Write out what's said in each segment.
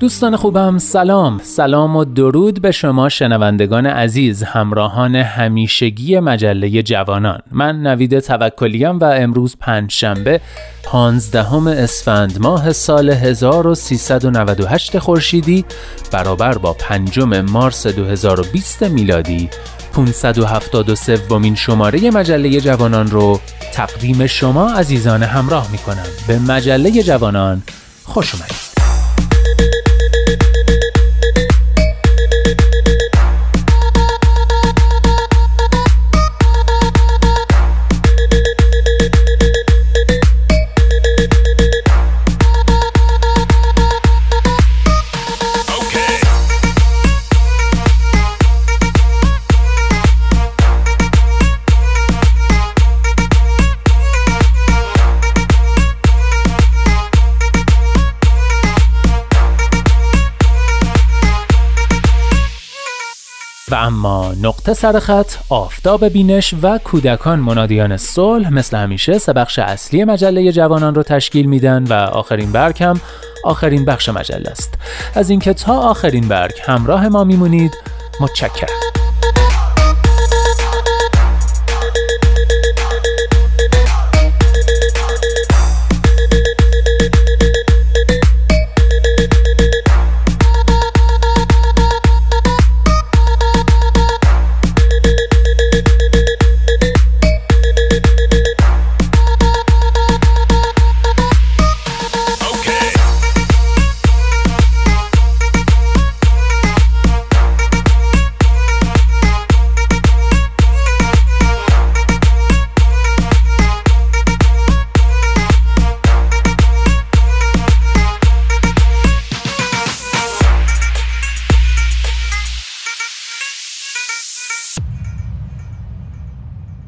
دوستان خوبم سلام. سلام و درود به شما شنوندگان عزیز همراهان همیشگی مجله جوانان. من نوید توکلیم و امروز پنج شنبه 15 اسفند ماه سال 1398 خورشیدی برابر با پنجم مارس 2020 میلادی. 573 ومین شماره مجله جوانان رو تقدیم شما عزیزان همراه می کنم به مجله جوانان خوش اومدید. و اما نقطه سرخط آفتاب بینش و کودکان منادیان صلح مثل همیشه سه بخش اصلی مجله جوانان رو تشکیل میدن و آخرین برگ هم آخرین بخش مجله است. از اینکه تا آخرین برگ همراه ما میمونید متشکرم.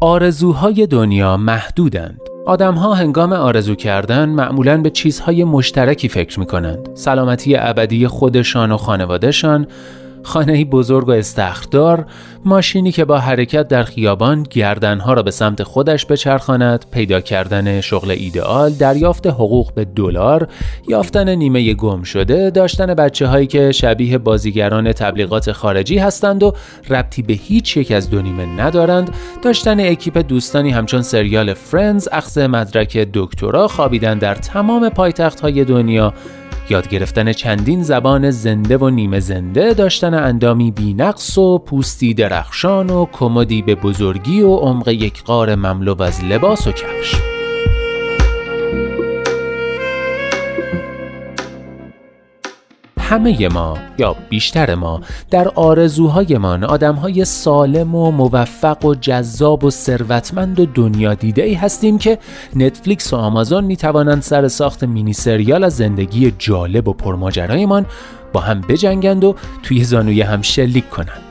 آرزوهای دنیا محدودند آدم ها هنگام آرزو کردن معمولا به چیزهای مشترکی فکر می کنند. سلامتی ابدی خودشان و خانوادهشان، خانه بزرگ و استخردار، ماشینی که با حرکت در خیابان گردنها را به سمت خودش بچرخاند، پیدا کردن شغل ایدئال، دریافت حقوق به دلار، یافتن نیمه گم شده، داشتن بچه هایی که شبیه بازیگران تبلیغات خارجی هستند و ربطی به هیچ یک از دو نیمه ندارند، داشتن اکیپ دوستانی همچون سریال فرندز، اخذ مدرک دکترا، خوابیدن در تمام پایتخت های دنیا یاد گرفتن چندین زبان زنده و نیمه زنده داشتن اندامی بینقص و پوستی درخشان و کمدی به بزرگی و عمق یک قار مملو از لباس و کفش. همه ما یا بیشتر ما در آرزوهایمان آدمهای سالم و موفق و جذاب و ثروتمند و دنیا دیده ای هستیم که نتفلیکس و آمازون می توانند سر ساخت مینی سریال از زندگی جالب و پرماجرایمان با هم بجنگند و توی زانوی هم شلیک کنند.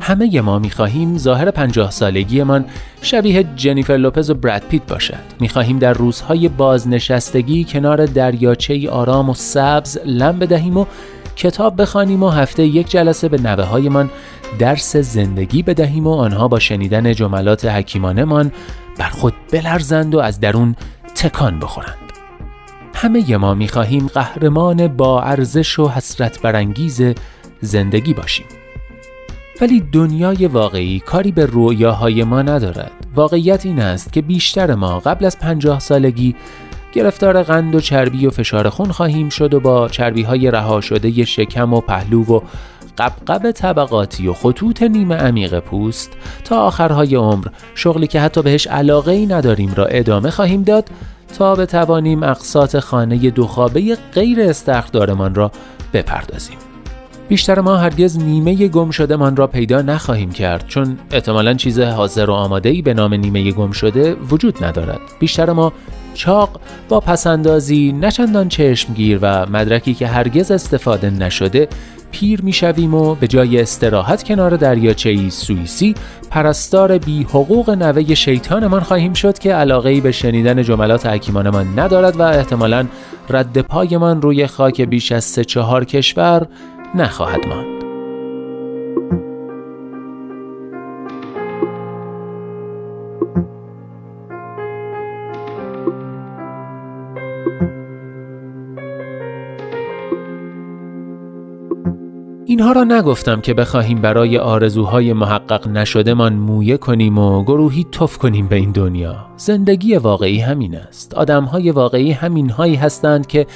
همه ما می‌خواهیم ظاهر پنجاه سالگیمان شبیه جنیفر لوپز و براد پیت باشد. می‌خواهیم در روزهای بازنشستگی کنار دریاچه آرام و سبز لم بدهیم و کتاب بخوانیم و هفته یک جلسه به نوه هایمان درس زندگی بدهیم و آنها با شنیدن جملات حکیمانمان بر خود بلرزند و از درون تکان بخورند. همه ما می‌خواهیم قهرمان با ارزش و حسرت برانگیز زندگی باشیم. ولی دنیای واقعی کاری به رویاهای ما ندارد. واقعیت این است که بیشتر ما قبل از پنجاه سالگی گرفتار قند و چربی و فشار خون خواهیم شد و با چربی های رها شده شکم و پهلو و قبقب طبقاتی و خطوط نیمه عمیق پوست تا آخرهای عمر شغلی که حتی بهش علاقه ای نداریم را ادامه خواهیم داد تا بتوانیم اقساط خانه دو خوابه غیر استخدارمان را بپردازیم. بیشتر ما هرگز نیمه گم شده من را پیدا نخواهیم کرد چون احتمالا چیز حاضر و آماده ای به نام نیمه گم شده وجود ندارد. بیشتر ما چاق با پسندازی نچندان چشمگیر و مدرکی که هرگز استفاده نشده پیر می‌شویم و به جای استراحت کنار دریاچه سوئیسی پرستار بی حقوق نوه شیطانمان خواهیم شد که علاقه به شنیدن جملات حکیمانمان ندارد و احتمالا رد پایمان روی خاک بیش از سه چهار کشور نخواهد ماند. اینها را نگفتم که بخواهیم برای آرزوهای محقق نشدهمان مویه کنیم و گروهی تف کنیم به این دنیا. زندگی واقعی همین است. آدمهای واقعی همینهایی هستند که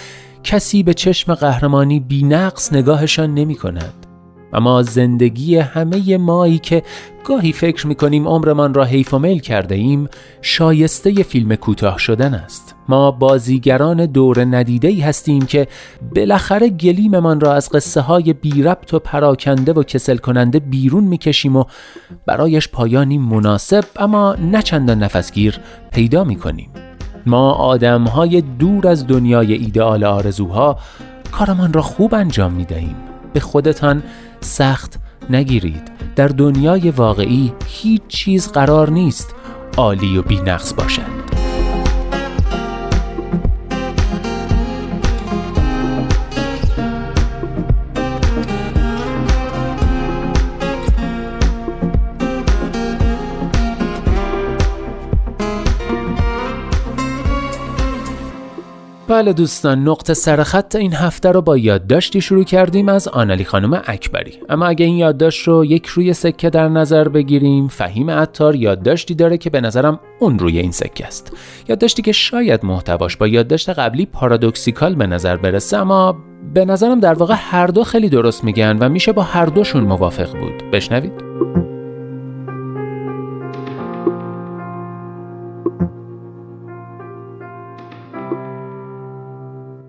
کسی به چشم قهرمانی بینقص نگاهشان نمی کند. اما زندگی همه مایی که گاهی فکر می کنیم عمرمان را حیف و میل کرده ایم شایسته فیلم کوتاه شدن است ما بازیگران دور ندیده ای هستیم که بالاخره گلیممان را از قصه های بی ربط و پراکنده و کسل کننده بیرون می کشیم و برایش پایانی مناسب اما نچندان نفسگیر پیدا می کنیم ما آدم های دور از دنیای ایدئال آرزوها کارمان را خوب انجام می دهیم به خودتان سخت نگیرید. در دنیای واقعی هیچ چیز قرار نیست عالی و بینقص باشد. بله دوستان نقطه سرخط این هفته رو با یادداشتی شروع کردیم از آنالی خانم اکبری. اما اگه این یادداشت رو یک روی سکه در نظر بگیریم فهیم عطار یادداشتی داره که به نظرم اون روی این سکه است. یادداشتی که شاید محتواش با یادداشت قبلی پارادوکسیکال به نظر برسه اما به نظرم در واقع هر دو خیلی درست میگن و میشه با هر دوشون موافق بود. بشنوید.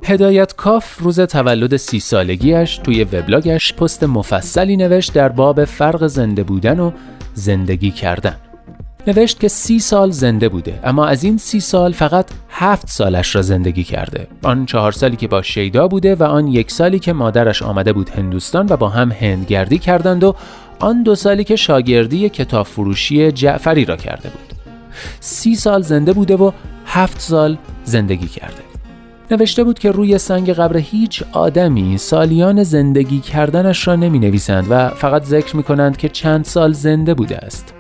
هدایت کاف روز تولد سی سالگیش توی وبلاگش پست مفصلی نوشت در باب فرق زنده بودن و زندگی کردن. نوشت که سی سال زنده بوده اما از این سی سال فقط هفت سالش را زندگی کرده. آن چهار سالی که با شیدا بوده و آن یک سالی که مادرش آمده بود هندوستان و با هم هندگردی کردند و آن دو سالی که شاگردی کتاب فروشی جعفری را کرده بود. سی سال زنده بوده و هفت سال زندگی کرده. نوشته بود که روی سنگ قبر هیچ آدمی سالیان زندگی کردنش را نمی نویسند و فقط ذکر می کنند که چند سال زنده بوده است.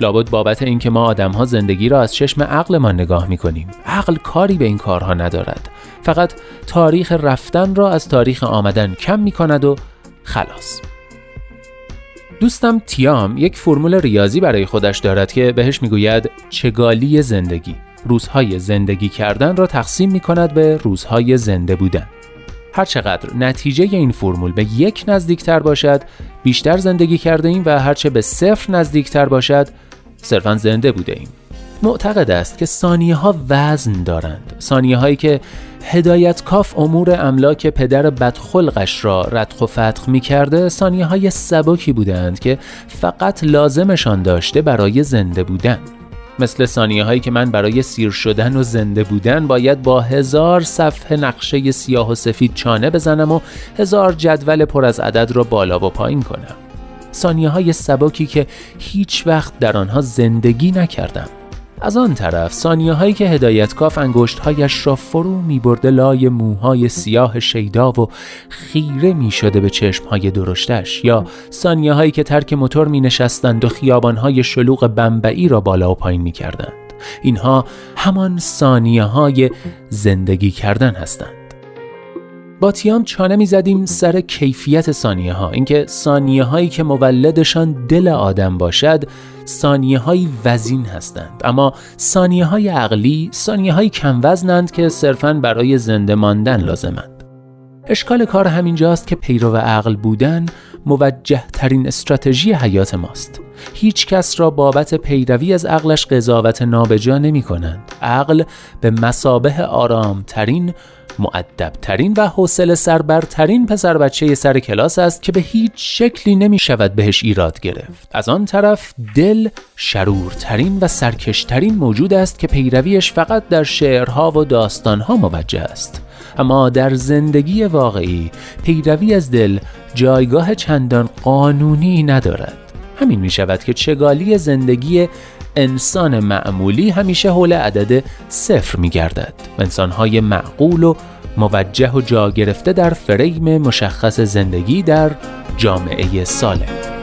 لابد بابت اینکه ما آدمها زندگی را از چشم عقلمان نگاه می کنیم عقل کاری به این کارها ندارد. فقط تاریخ رفتن را از تاریخ آمدن کم می کند و خلاص. دوستم تیام یک فرمول ریاضی برای خودش دارد که بهش می‌گوید چگالی زندگی. روزهای زندگی کردن را تقسیم می کند به روزهای زنده بودن. هرچقدر نتیجه این فرمول به یک نزدیکتر باشد بیشتر زندگی کرده ایم و هرچه به صفر نزدیکتر باشد صرفا زنده بوده ایم. معتقد است که ثانیه ها وزن دارند. ثانیه هایی که هدایت کاف امور املاک پدر بدخلقش را ردخ و فتخ می کرده ثانیه های سبکی بودند که فقط لازمشان داشته برای زنده بودن. مثل ثانیه هایی که من برای سیر شدن و زنده بودن باید با هزار صفحه نقشه سیاه و سفید چانه بزنم و هزار جدول پر از عدد را بالا و پایین کنم. ثانیه های سبکی که هیچ وقت در آنها زندگی نکردم. از آن طرف ثانیه هایی که هدایتکاف انگشت هایش را فرو می برده لای موهای سیاه شیدا و خیره می شده به چشم های درشتش یا ثانیه هایی که ترک موتور می نشستند و خیابان های شلوغ بمبئی را بالا و پایین می کردند اینها همان ثانیه های زندگی کردن هستند. با تیام چانه می زدیم سر کیفیت ثانیه ها اینکه ثانیه هایی که مولدشان دل آدم باشد ثانیه های وزین هستند. اما ثانیه های عقلی ثانیه های کم وزنند که صرفا برای زنده ماندن لازمند. اشکال کار همینجاست که پیرو عقل بودن موجه ترین استراتژی حیات ماست. هیچ کس را بابت پیروی از عقلش قضاوت نابجا نمی کنند عقل به مسابه آرام ترین معدبترین و حوصله سربرترین پسر بچه سر کلاس است که به هیچ شکلی نمی شود بهش ایراد گرفت. از آن طرف دل شرورترین و سرکشترین موجود است که پیرویش فقط در شعرها و داستانها موجه است. اما در زندگی واقعی پیروی از دل جایگاه چندان قانونی ندارد. همین می شود که چگالی زندگی انسان معمولی همیشه حول عدد صفر می گردد انسانهای معقول و موجه و جا گرفته در فریم مشخص زندگی در جامعه سالم.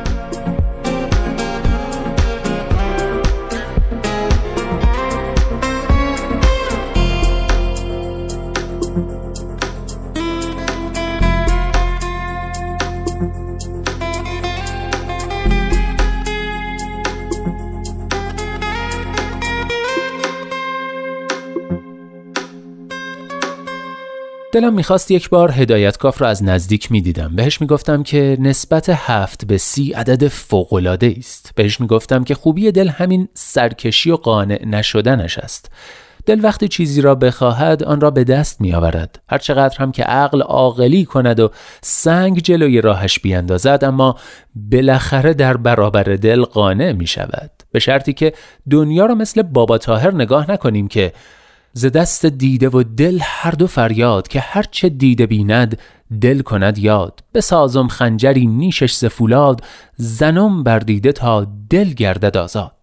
دلم می‌خواست یک بار هدایتکاف را از نزدیک می‌دیدم. بهش می‌گفتم که نسبت هفت به سی عدد فوقالعاده است. بهش می‌گفتم که خوبی دل همین سرکشی و قانع نشدنش است. دل وقتی چیزی را بخواهد آن را به دست می آورد هر چقدر هم که عقل عاقلی کند و سنگ جلوی راهش بیاندازد اما بالاخره در برابر دل قانع می شود به شرطی که دنیا را مثل بابا تاهر نگاه نکنیم که ز دست دیده و دل هر دو فریاد که هر چه دیده بیند دل کند یاد. بسازم خنجری نیشش ز فولاد زنم بر دیده تا دل گردد آزاد.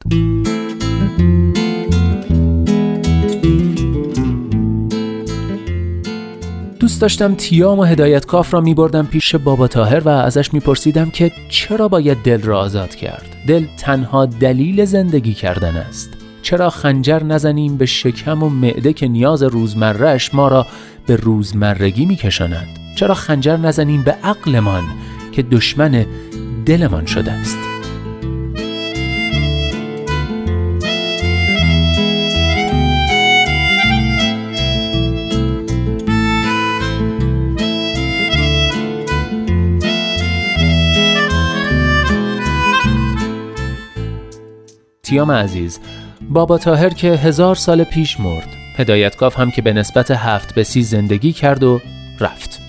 دوست داشتم تیام و هدایت کاف را می بردم پیش بابا تاهر و ازش می پرسیدم که چرا باید دل را آزاد کرد؟ دل تنها دلیل زندگی کردن است. چرا خنجر نزنیم به شکم و معده که نیاز روزمرهش ما را به روزمرگی میکشاند؟ چرا خنجر نزنیم به عقلمان که دشمن دلمان شده است؟ تیام عزیز بابا تاهر که هزار سال پیش مرد. هدایتگاف هم که به نسبت هفت به سی زندگی کرد و رفت.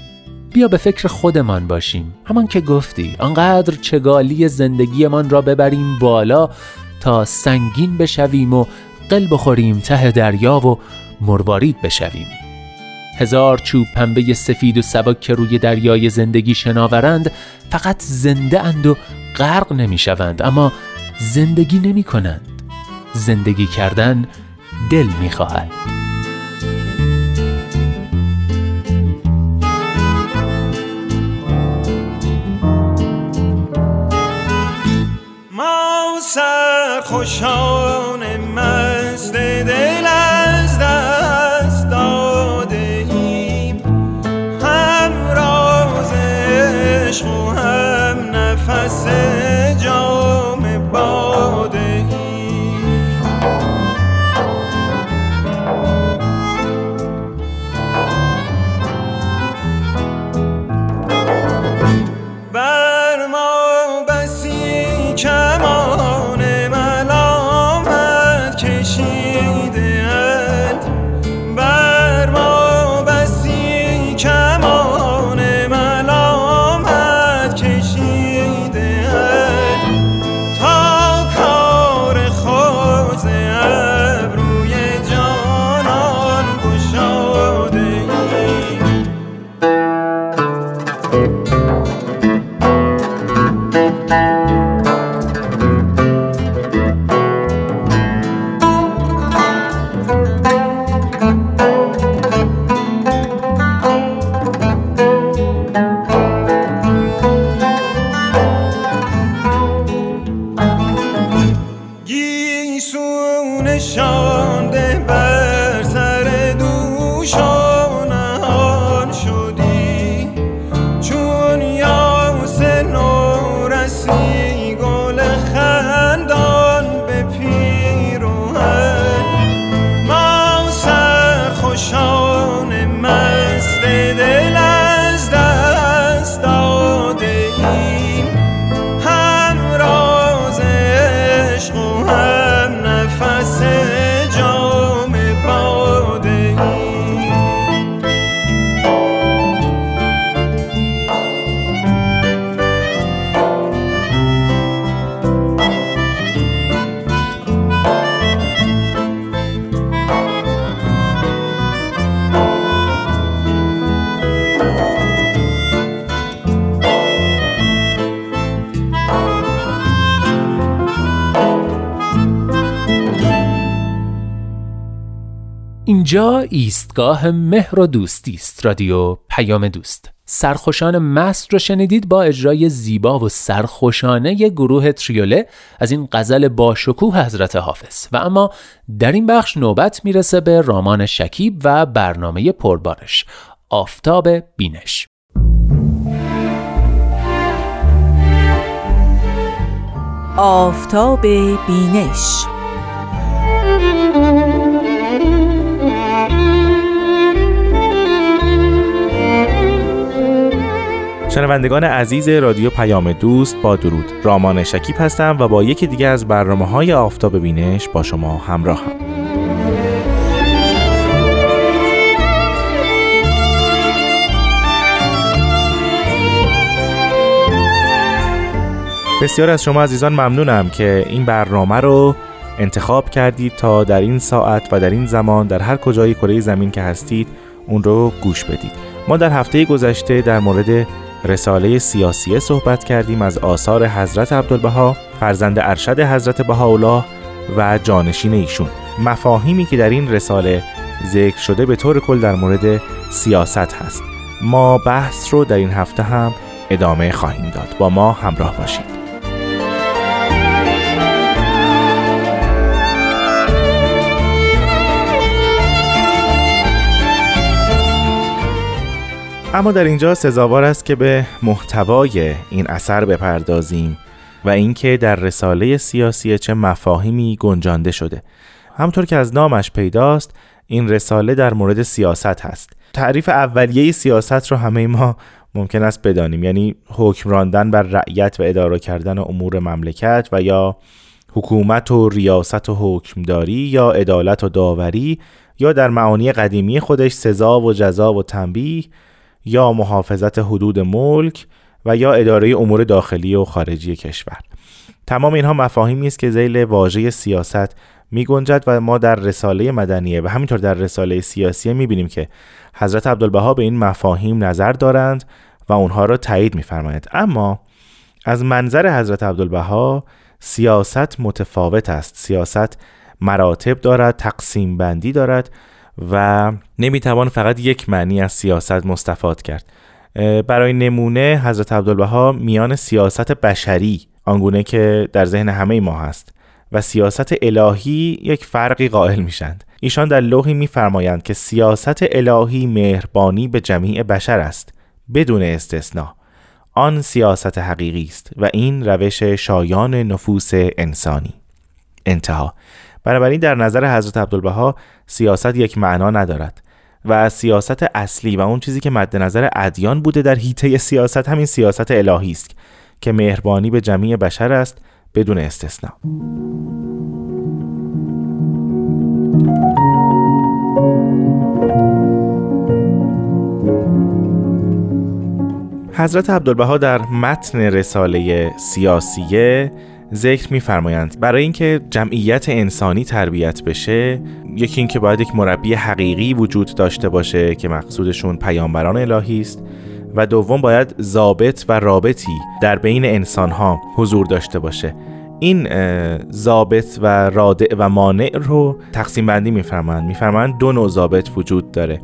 بیا به فکر خودمان باشیم. همان که گفتی آنقدر چگالی زندگیمان را ببریم بالا تا سنگین بشویم و قل بخوریم ته دریا و مروارید بشویم. هزار چوب پنبه سفید و سبک که روی دریای زندگی شناورند فقط زنده اند و غرق نمی شوند اما زندگی نمی کنند زندگی کردن دل می‌خواهد. ما سرخوشان مست دل از دست داده ایم هم راز عشق اینجا ایستگاه مهر و دوستی است رادیو پیام دوست. سرخوشان مست رو شنیدید با اجرای زیبا و سرخوشانه گروه تریوله از این غزل با شکوه حضرت حافظ. و اما در این بخش نوبت می‌رسه به رامان شکیب و برنامه پربارش. آفتاب بینش. آفتاب بینش شنوندگان عزیز رادیو پیام دوست با درود رامان شکیب هستم و با یکی دیگه از برنامه های آفتاب بینش با شما همراه هم. بسیار از شما عزیزان ممنونم که این برنامه رو انتخاب کردید تا در این ساعت و در این زمان در هر کجای کره زمین که هستید اون رو گوش بدید ما در هفته گذشته در مورد رساله سیاسیه صحبت کردیم از آثار حضرت عبدالبها فرزند ارشد حضرت بهاءالله و جانشین ایشون. مفاهیمی که در این رساله ذکر شده به طور کل در مورد سیاست هست. ما بحث رو در این هفته هم ادامه خواهیم داد. با ما همراه باشید. اما در اینجا سزاوار است که به محتوای این اثر بپردازیم و اینکه در رساله سیاسی چه مفاهیمی گنجانده شده. همطور که از نامش پیداست این رساله در مورد سیاست هست. تعریف اولیه سیاست رو همه ما ممکن است بدانیم. یعنی حکم راندن بر رعیت و اداره کردن امور مملکت و یا حکومت و ریاست و حکمداری یا عدالت و داوری یا در معانی قدیمی خودش سزا و جزا و تنبیه یا محافظت حدود ملک و یا اداره امور داخلی و خارجی کشور. تمام اینها مفاهیمی است که ذیل واژه سیاست می گنجد و ما در رساله مدنیه و همینطور در رساله سیاسیه می بینیم که حضرت عبدالبها به این مفاهیم نظر دارند و اونها را تایید می‌فرمایند اما از منظر حضرت عبدالبها سیاست متفاوت است. سیاست مراتب دارد تقسیم بندی دارد و نمی‌توان فقط یک معنی از سیاست مستفاد کرد. برای نمونه حضرت عبدالبها میان سیاست بشری آنگونه که در ذهن همه ما هست و سیاست الهی یک فرقی قائل میشند ایشان در لوحی میفرمایند که سیاست الهی مهربانی به جمیع بشر است بدون استثنا. آن سیاست حقیقی است و این روش شایان نفوس انسانی. انتها. بنابراین در نظر حضرت عبدالبها سیاست یک معنا ندارد و سیاست اصلی و اون چیزی که مد نظر ادیان بوده در حیطه سیاست همین سیاست الهی است که مهربانی به جمیع بشر است بدون استثنا. حضرت عبدالبها در متن رساله سیاسیه ذکر میفرمایند. برای اینکه جمعیت انسانی تربیت بشه یکی اینکه باید یک مربی حقیقی وجود داشته باشه که مقصودشون پیامبران الهی است و دوم باید ضابط و رابطی در بین انسانها حضور داشته باشه. این ضابط و رادع و مانع رو تقسیم بندی میفرمایند. میفرمایند دو نوع ضابط وجود داره.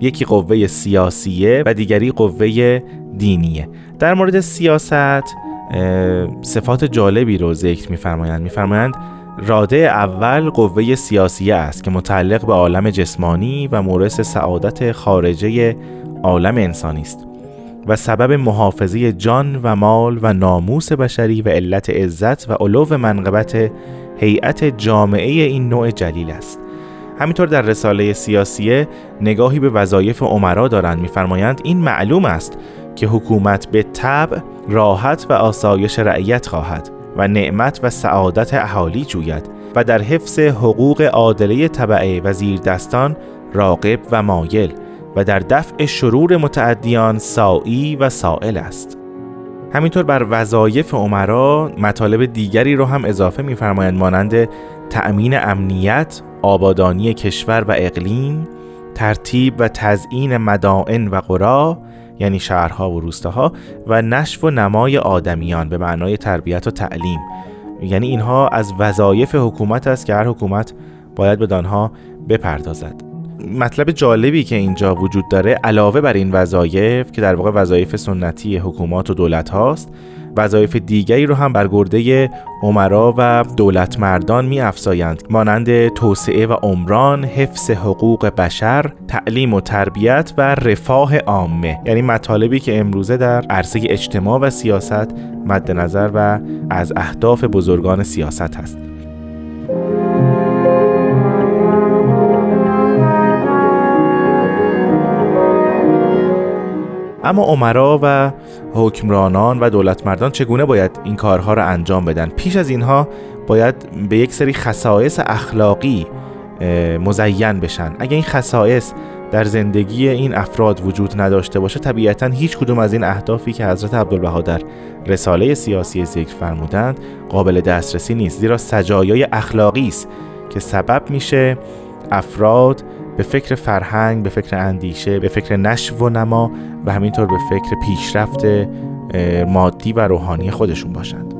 یکی قوه سیاسیه و دیگری قوه دینیه. در مورد سیاست صفات جالبی رو ذکر میفرمایند. میفرمایند راده اول قوه سیاسیه است که متعلق به عالم جسمانی و مورس سعادت خارجه عالم انسانی است و سبب محافظه جان و مال و ناموس بشری و علت عزت و علو منقبت هیئت جامعه این نوع جلیل است. همینطور در رساله سیاسیه نگاهی به وظایف عمرا دارند. میفرمایند این معلوم است که حکومت به طبع راحت و آسایش رعیت خواهد و نعمت و سعادت اهالی جوید و در حفظ حقوق عادله طبعه و زیردستان راقب و مایل و در دفع شرور متعدیان سائی و سائل است. همینطور بر وظایف عمرا مطالب دیگری رو هم اضافه می‌فرمایند مانند تأمین امنیت، آبادانی کشور و اقلیم، ترتیب و تزیین مدائن و قرا یعنی شهرها و روستاها و نشو و نمای آدمیان به معنای تربیت و تعلیم. یعنی اینها از وظایف حکومت است که هر حکومت باید به دانها بپردازد. مطلب جالبی که اینجا وجود داره علاوه بر این وظایف که در واقع وظایف سنتی حکومات و دولت هاست وظایف دیگری رو هم بر گرده عمرا و دولت مردان می افزایند مانند توسعه و عمران، حفظ حقوق بشر، تعلیم و تربیت و رفاه عامه. یعنی مطالبی که امروزه در عرصه اجتماع و سیاست مد نظر و از اهداف بزرگان سیاست هست. اما عمرا و حکمرانان و دولتمردان چگونه باید این کارها را انجام بدن؟ پیش از اینها باید به یک سری خصایص اخلاقی مزین بشن. اگر این خصایص در زندگی این افراد وجود نداشته باشه طبیعتا هیچ کدوم از این اهدافی که حضرت عبدالبها در رساله سیاسی ذکر فرمودند قابل دسترسی نیست. زیرا سجایای اخلاقی است که سبب میشه افراد به فکر فرهنگ به فکر اندیشه به فکر نشو و نما و همینطور به فکر پیشرفت مادی و روحانی خودشون باشند.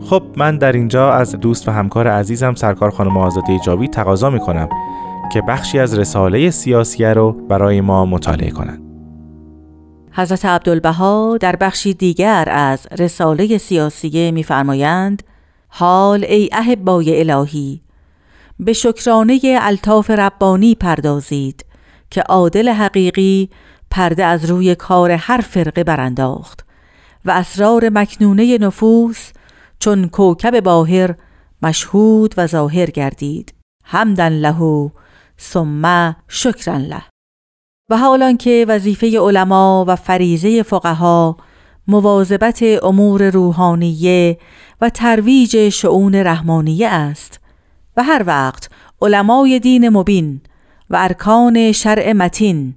خب من در اینجا از دوست و همکار عزیزم سرکار خانم آزاده جاوید تقاضا می‌کنم که بخشی از رساله سیاسیه رو برای ما مطالعه کنند. حضرت عبدالبها در بخشی دیگر از رساله سیاسیه میفرمایند حال ای احبای الهی به شکرانه الطاف ربانی پردازید که عادل حقیقی پرده از روی کار هر فرقه برانداخت و اسرار مکنونه نفوس چون کوکب باهر مشهود و ظاهر گردید. حمدن له ثم شکرن له. و حالان که وظیفه علما و فریزه فقها مواظبت امور روحانیه و ترویج شعون رحمانیه است و هر وقت علمای دین مبین و ارکان شرع متین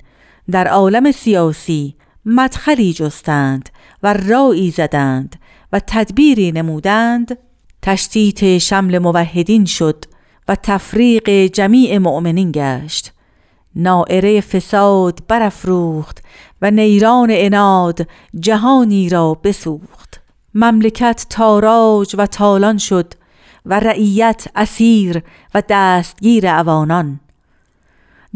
در عالم سیاسی مدخلی جستند و رایی زدند و تدبیری نمودند تشتیت شمل موحدین شد و تفریق جمیع مؤمنین گشت. نائره فساد برافروخت و نیران اناد جهانی را بسوخت. مملکت تاراج و تالان شد و رعیت اسیر و دستگیر اوانان.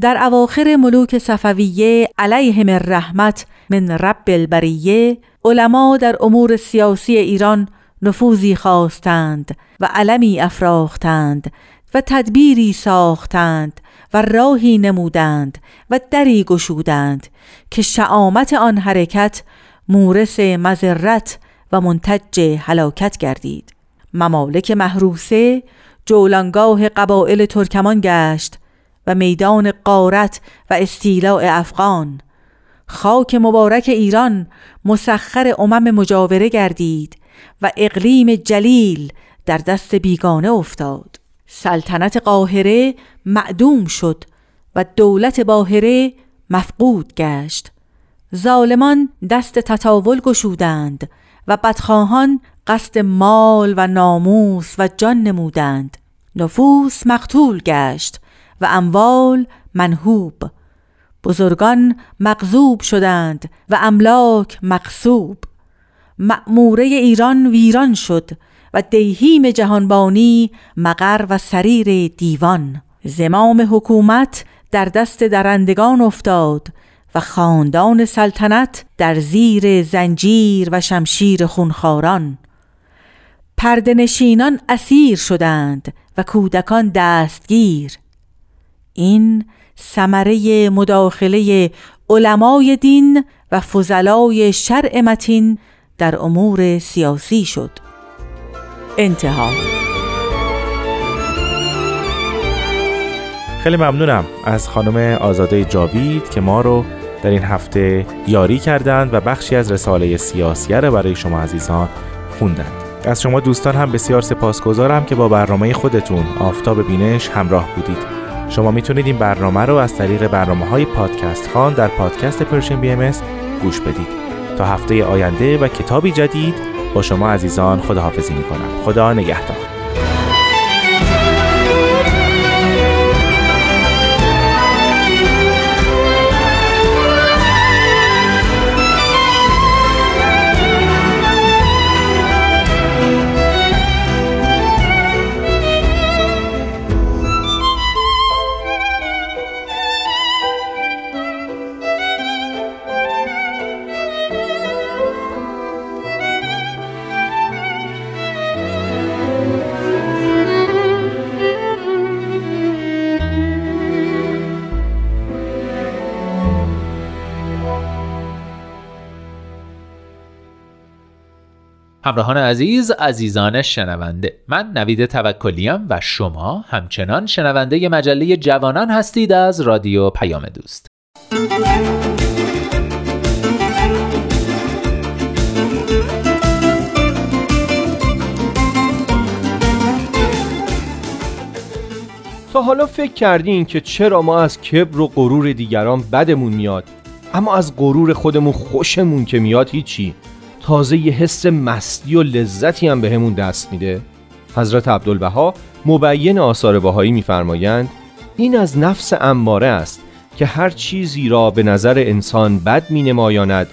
در اواخر ملوک صفویه علیهم الرحمت من رب البریه علما در امور سیاسی ایران نفوذی خواستند و علمی افراختند و تدبیری ساختند و راهی نمودند و دری گشودند که شعامت آن حرکت مورس مذرت و منتج هلاکت گردید. ممالک محروسه جولانگاه قبایل ترکمان گشت و میدان قارت و استیلاء افغان. خاک مبارک ایران مسخر امم مجاوره گردید و اقلیم جلیل در دست بیگانه افتاد. سلطنت قاهره معدوم شد و دولت باهره مفقود گشت. ظالمان دست تطاول گشودند و بدخواهان قصد مال و ناموس و جان نمودند. نفوس مقتول گشت و اموال منهوب. بزرگان مغضوب شدند و املاک مقصوب مأموره ایران ویران شد و دیهیم جهانبانی مقر و سریر دیوان. زمام حکومت در دست درندگان افتاد و خاندان سلطنت در زیر زنجیر و شمشیر خونخاران پردنشینان اسیر شدند و کودکان دستگیر. این ثمره مداخله علمای دین و فضلای شرع متین در امور سیاسی شد. انتها. خیلی ممنونم از خانم آزاده جاوید که ما رو در این هفته یاری کردند و بخشی از رساله سیاسیه رو برای شما عزیزان خوندند. از شما دوستان هم بسیار سپاسگزارم که با برنامه خودتون آفتاب بینش همراه بودید. شما می‌تونید این برنامه رو از طریق برنامه های پادکست خان در پادکست پرشن بی ام گوش بدید. تا هفته آینده و کتابی جدید با شما عزیزان خداحافظی می‌کنم. خدا نگهدار. همراهان عزیز عزیزان شنونده. من نوید توکلیم و شما همچنان شنونده مجله جوانان هستید از رادیو پیام دوست. تا حالا فکر کردین که چرا ما از کبر و غرور دیگران بدمون میاد اما از غرور خودمون خوشمون که میاد هیچی. تازه یه حس مستی و لذتی هم بهمون به دست میده حضرت عبدالبها مبین آثار بهایی میفرمایند این از نفس اماره است که هر چیزی را به نظر انسان بد می نمایاند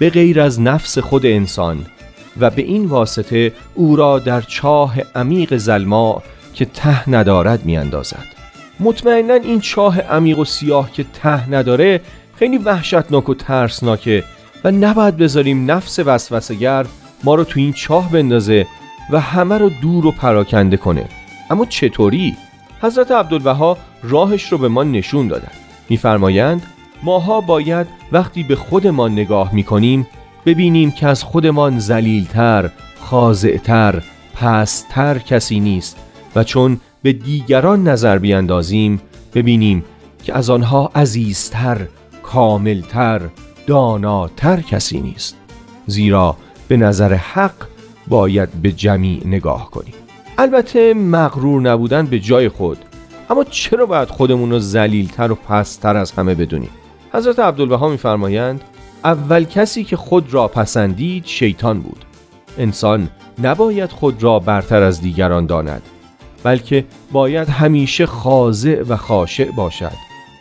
به غیر از نفس خود انسان و به این واسطه او را در چاه عمیق زلما که ته ندارد می اندازد. مطمئنا این چاه عمیق و سیاه که ته نداره خیلی وحشتناک و ترسناکه و نباید بذاریم نفس وسوسگر ما رو تو این چاه بندازه و همه رو دور و پراکنده کنه اما چطوری؟ حضرت عبدالبها راهش رو به ما نشون دادن میفرمایند ماها باید وقتی به خودمان نگاه می‌کنیم ببینیم که از خودمان زلیلتر، خاضعتر، پستر کسی نیست و چون به دیگران نظر بیندازیم ببینیم که از آنها عزیزتر، کاملتر، داناتر کسی نیست. زیرا به نظر حق باید به جمیع نگاه کنیم البته مغرور نبودن به جای خود. اما چرا باید خودمون رو زلیلتر و پستر از همه بدونیم؟ حضرت عبدالبها میفرمایند اول کسی که خود را پسندید شیطان بود. انسان نباید خود را برتر از دیگران داند بلکه باید همیشه خاضع و خاشع باشد.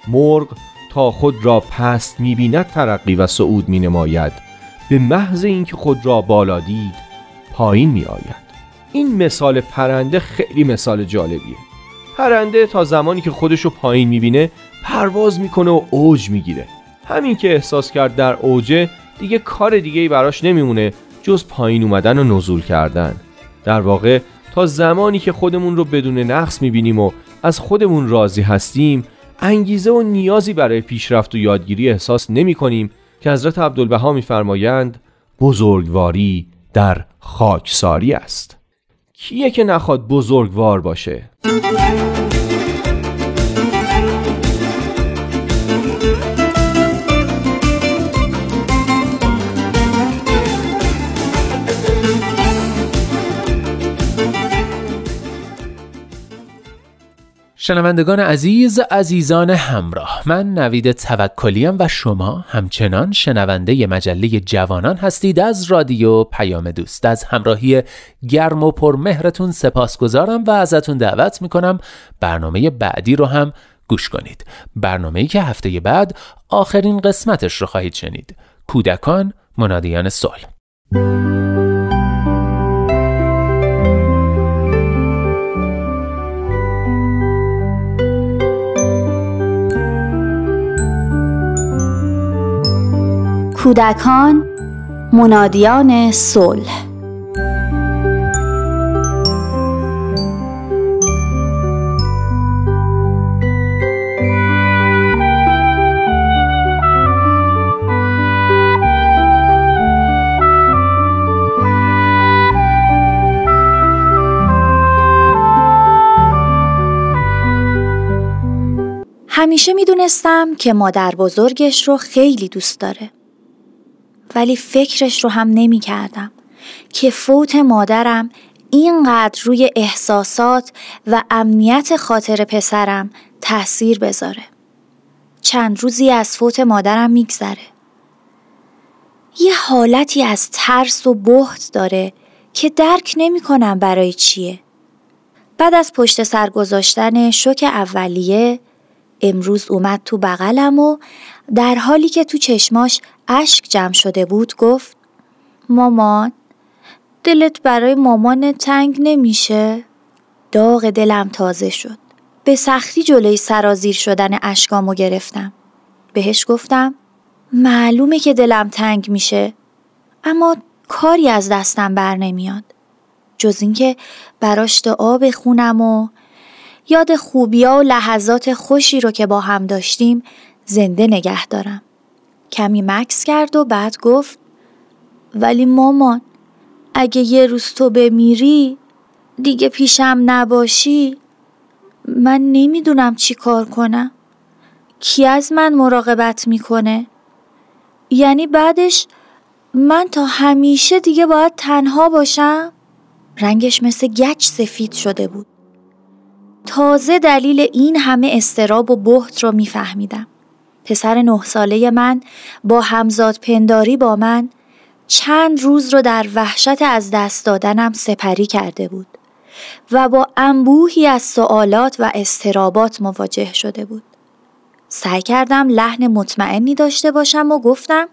مرغ تا خود را پست می‌بیند ترقی و صعود می نماید به محض اینکه خود را بالا دید پایین می آید این مثال پرنده خیلی مثال جالبیه. پرنده تا زمانی که خودشو پایین می‌بینه پرواز می‌کنه و اوج می‌گیره. همین که احساس کرد در اوجه دیگه کار دیگه ای براش نمیمونه جز پایین اومدن و نزول کردن. در واقع تا زمانی که خودمون رو بدون نقص می‌بینیم و از خودمون راضی هستیم انگیزه و نیازی برای پیشرفت و یادگیری احساس نمی کنیم که حضرت عبدالبها میفرمایند بزرگواری در خاکساری است کیه که نخواد بزرگوار باشه؟ شنوندگان عزیز عزیزان همراه من نوید توکلیم و شما همچنان شنونده مجله جوانان هستید از رادیو پیام دوست. از همراهی گرم و پرمهرتون سپاسگزارم و ازتون دعوت می‌کنم برنامه بعدی رو هم گوش کنید. برنامه‌ای که هفته بعد آخرین قسمتش رو خواهید شنید. کودکان منادیان صلح. کودکان منادیان صلح همیشه می‌دونستم که مادر بزرگش رو خیلی دوست داره. ولی فکرش رو هم نمی کردم که فوت مادرم اینقدر روی احساسات و امنیت خاطر پسرم تاثیر بذاره. چند روزی از فوت مادرم میگذره. یه حالتی از ترس و بهت داره که درک نمی کنم برای چیه. بعد از پشت سر گذاشتن شوک اولیه امروز اومد تو بغلم و در حالی که تو چشماش اشک جمع شده بود گفت مامان دلت برای مامان تنگ نمیشه؟ داغ دلم تازه شد. به سختی جلوی سرازیر شدن اشکامو گرفتم. بهش گفتم معلومه که دلم تنگ میشه اما کاری از دستم بر نمیاد. جز اینکه براش دعا بخونم و یاد خوبیا و لحظات خوشی رو که با هم داشتیم زنده نگه دارم. کمی مکس کرد و بعد گفت ولی مامان اگه یه روز تو بمیری دیگه پیشم نباشی. من نمی‌دونم چی کار کنم. کی از من مراقبت می‌کنه؟ یعنی بعدش من تا همیشه دیگه باید تنها باشم؟ رنگش مثل گچ سفید شده بود. تازه دلیل این همه استراب و بحت رو میفهمیدم. پسر نه ساله من با همزاد پنداری با من چند روز رو در وحشت از دست دادنم سپری کرده بود و با انبوهی از سوالات و استرابات مواجه شده بود. سعی کردم لحن مطمئنی داشته باشم و گفتم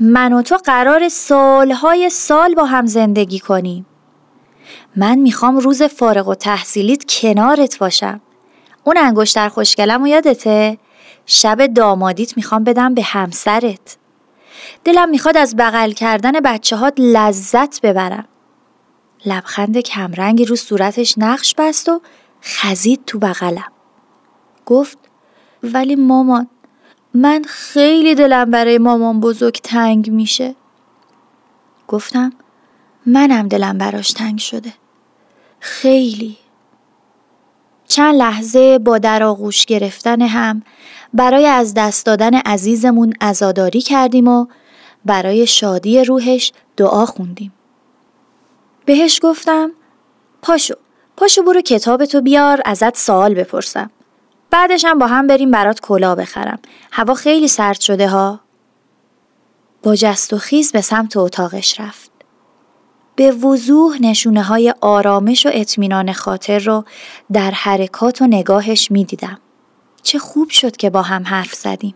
من و تو قرار سالهای سال با هم زندگی کنیم. من می‌خوام روز فارغ و تحصیلیت کنارت باشم. اون انگشتر خوشگلم و یادته؟ شب دامادیت می‌خوام بدم به همسرت. دلم می‌خواد از بغل کردن بچه ها لذت ببرم. لبخند کمرنگی رو صورتش نقش بست و خزید تو بغلم. گفت ولی مامان من خیلی دلم برای مامان بزرگ تنگ میشه. گفتم منم دلم براش تنگ شده. خیلی. چند لحظه با در آغوش گرفتن هم برای از دست دادن عزیزمون ازاداری کردیم و برای شادی روحش دعا خوندیم. بهش گفتم پاشو پاشو برو کتابتو بیار ازت سوال بپرسم. بعدشم با هم بریم برات کلا بخرم. هوا خیلی سرد شده ها. با جست و خیز به سمت اتاقش رفت. به وضوح نشونه های آرامش و اطمینان خاطر رو در حرکات و نگاهش می دیدم. چه خوب شد که با هم حرف زدیم.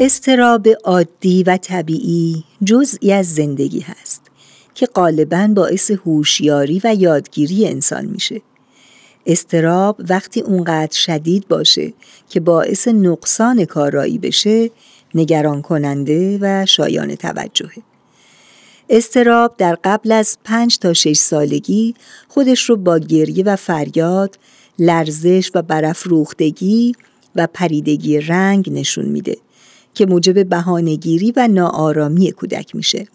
استراب عادی و طبیعی جزئی از زندگی هست که غالبا باعث هوشیاری و یادگیری انسان میشه. استراب وقتی اونقدر شدید باشه که باعث نقصان کارایی بشه نگران کننده و شایان توجهه. استراب در قبل از پنج تا شش سالگی خودش رو با گریه و فریاد، لرزش و برافروختگی و پریدگی رنگ نشون میده که موجب بهانهگیری و ناآرامی کودک میشه.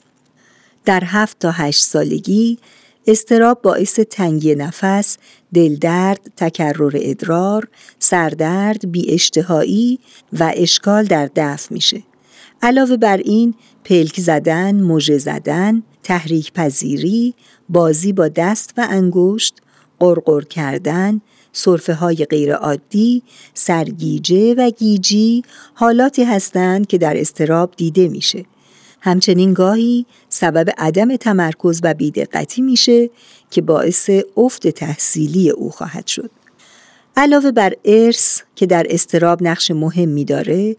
در هفت تا هشت سالگی استراب باعث تنگی نفس، دلدرد، تکرر ادرار، سردرد، بی و اشکال در دفع میشه. علاوه بر این پلک زدن، موژه زدن، تحریک پذیری، بازی با دست و انگشت، قرقر کردن، صرفه های غیر عادی، سرگیجه و گیجی حالاتی هستند که در استراب دیده میشه. همچنین گاهی سبب عدم تمرکز و بیدقتی میشه که باعث افت تحصیلی او خواهد شد. علاوه بر ارث که در استراب نقش مهمی داره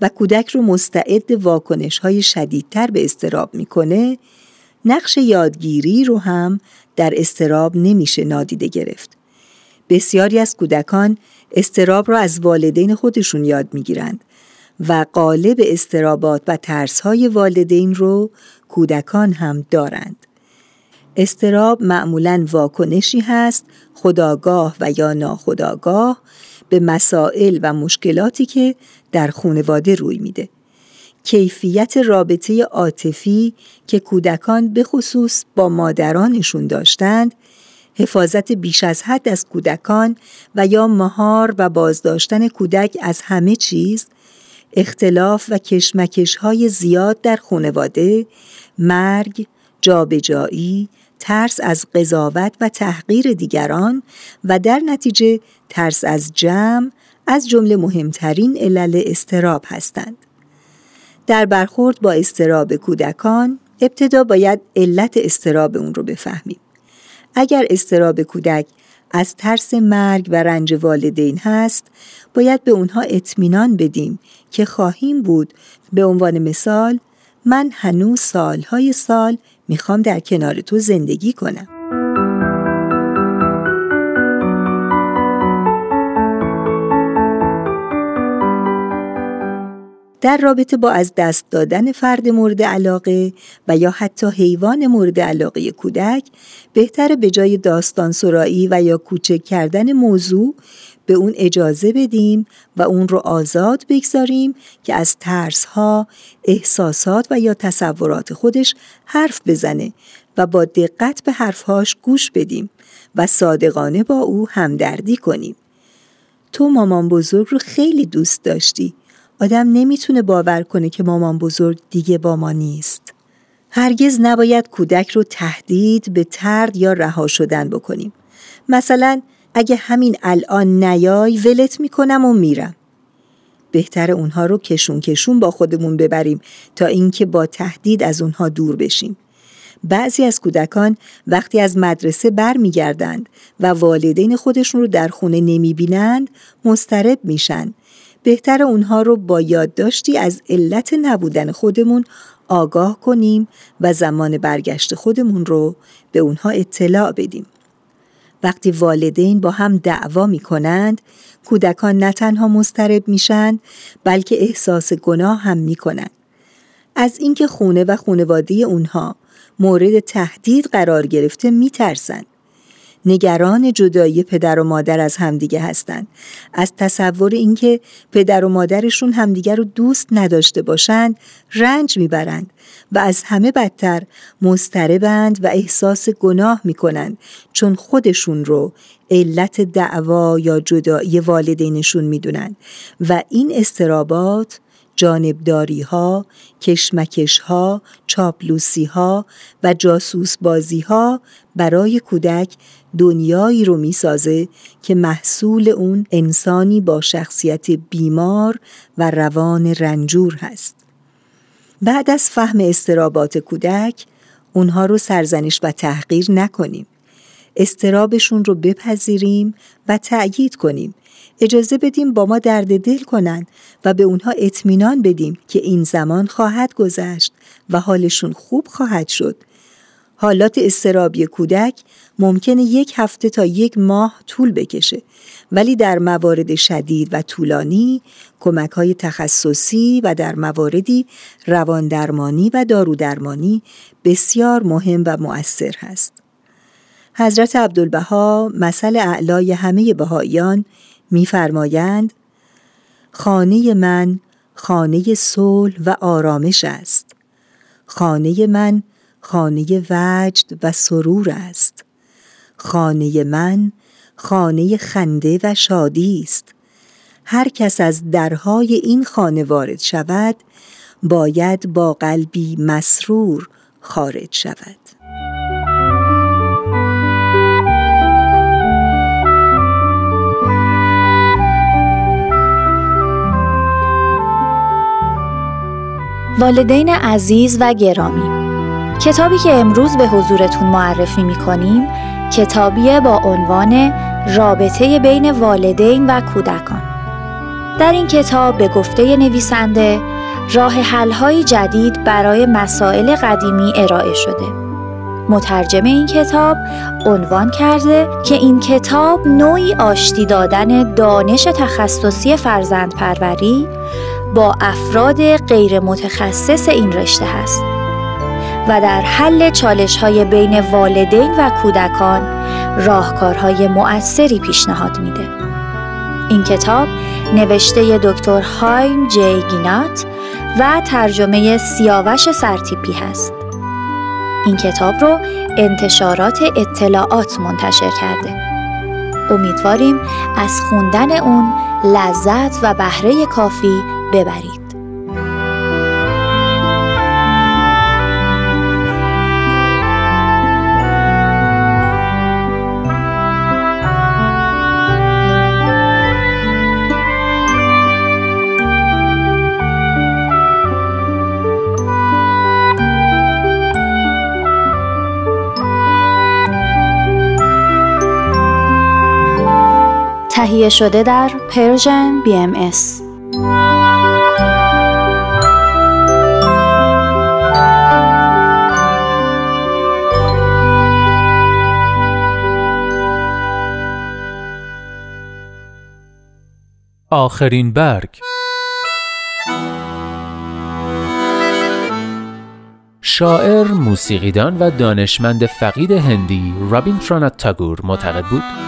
و کودک رو مستعد واکنش های شدیدتر به استراب می‌کنه، نقش یادگیری رو هم در استراب نمیشه نادیده گرفت. بسیاری از کودکان استراب را از والدین خودشون یاد می‌گیرند و قالب استرابات و ترسهای والدین رو کودکان هم دارند. استراب معمولا واکنشی هست خداگاه و یا ناخداگاه به مسائل و مشکلاتی که در خانواده روی میده. کیفیت رابطه عاطفی که کودکان به خصوص با مادرانشون داشتند حفاظت بیش از حد از کودکان و یا مهار و بازداشتن کودک از همه چیز اختلاف و کشمکش های زیاد در خانواده مرگ، جابجایی، ترس از قضاوت و تحقیر دیگران و در نتیجه ترس از جمع از جمله مهمترین علل استراب هستند. در برخورد با استراب کودکان ابتدا باید علت استراب اون رو بفهمیم. اگر استراب کودک از ترس مرگ و رنج والدین هست باید به اونها اطمینان بدیم که خواهیم بود. به عنوان مثال من هنوز سالهای سال می‌خوام در کنار تو زندگی کنم. در رابطه با از دست دادن فرد مورد علاقه و یا حتی حیوان مورد علاقه کودک بهتر به جای داستان سرایی و یا کوچک کردن موضوع به اون اجازه بدیم و اون رو آزاد بگذاریم که از ترسها، احساسات و یا تصورات خودش حرف بزنه و با دقت به حرفهاش گوش بدیم و صادقانه با او همدردی کنیم. تو مامان بزرگ رو خیلی دوست داشتی آدم نمی‌تونه باور کنه که مامان بزرگ دیگه با ما نیست. هرگز نباید کودک رو تهدید به ترد یا رها شدن بکنیم. مثلا اگه همین الان نیای ولت می‌کنم و میرم. بهتر اونها رو کشون کشون با خودمون ببریم تا اینکه با تهدید از اونها دور بشیم. بعضی از کودکان وقتی از مدرسه برمیگردند و والدین خودشون رو در خونه نمی‌بینند مسترب میشن بهتر اونها رو با یادداشتی از علت نبودن خودمون آگاه کنیم و زمان برگشت خودمون رو به اونها اطلاع بدیم. وقتی والدین با هم دعوا می کنند، کودکان نه تنها مسترب میشن بلکه احساس گناه هم می کنند. از اینکه خونه و خونواده اونها مورد تهدید قرار گرفته می ترسند. نگران جدایی پدر و مادر از همدیگه هستند. از تصور اینکه پدر و مادرشون همدیگه رو دوست نداشته باشند رنج می‌برند و از همه بدتر مستربند و احساس گناه می‌کنند چون خودشون رو علت دعوا یا جدایی والدینشون می‌دونند و این استرابات جانبداری ها، کشمکش ها، چاپلوسی ها و جاسوس بازی ها برای کودک دنیایی رو می‌سازه که محصول اون انسانی با شخصیت بیمار و روان رنجور هست. بعد از فهم استرابات کودک اونها رو سرزنش و تحقیر نکنیم. استرابشون رو بپذیریم و تأیید کنیم اجازه بدیم با ما درد دل کنن و به اونها اطمینان بدیم که این زمان خواهد گذشت و حالشون خوب خواهد شد. حالات استرابی کودک ممکنه یک هفته تا یک ماه طول بکشه. ولی در موارد شدید و طولانی کمک های تخصصی و در مواردی رواندرمانی و دارودرمانی بسیار مهم و مؤثر هست. حضرت عبدالبها مثل اعلای همه بهاییان میفرمایند خانه من خانه صلح و آرامش است. خانه من خانه وجد و سرور است. خانه من خانه خنده و شادی است. هر کس از درهای این خانه وارد شود باید با قلبی مسرور خارج شود. والدین عزیز و گرامی کتابی که امروز به حضورتون معرفی می کنیم کتابی با عنوان رابطه بین والدین و کودکان. در این کتاب به گفته نویسنده راه حل‌های جدید برای مسائل قدیمی ارائه شده. مترجم این کتاب عنوان کرده که این کتاب نوعی آشتی دادن دانش تخصصی فرزند پروری با افراد غیر متخصص این رشته هست. و در حل چالش های بین والدین و کودکان راهکارهای مؤثری پیشنهاد میده. این کتاب نوشته دکتر هایم جی گینات و ترجمه سیاوش سرتیپی هست. این کتاب رو انتشارات اطلاعات منتشر کرده. امیدواریم از خوندن اون لذت و بهره کافی ببرید. تهیه شده در پرژن BMS آخرین برگ. شاعر، موسیقیدان و دانشمند فقید هندی رابین تاگور معتقد بود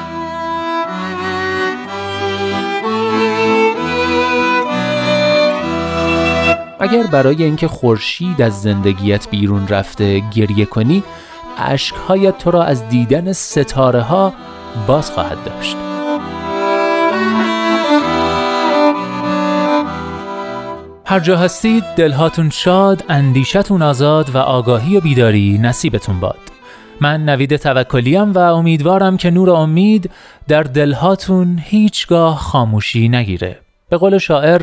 اگر برای اینکه خورشید از زندگیت بیرون رفته گریه کنی اشکهایت تو را از دیدن ستاره ها باز خواهد داشت هر جا هستید دلهاتون شاد، اندیشتون آزاد و آگاهی و بیداری نصیبتون باد. من نوید توکلیم و امیدوارم که نور امید در دلهاتون هیچگاه خاموشی نگیره. به قول شاعر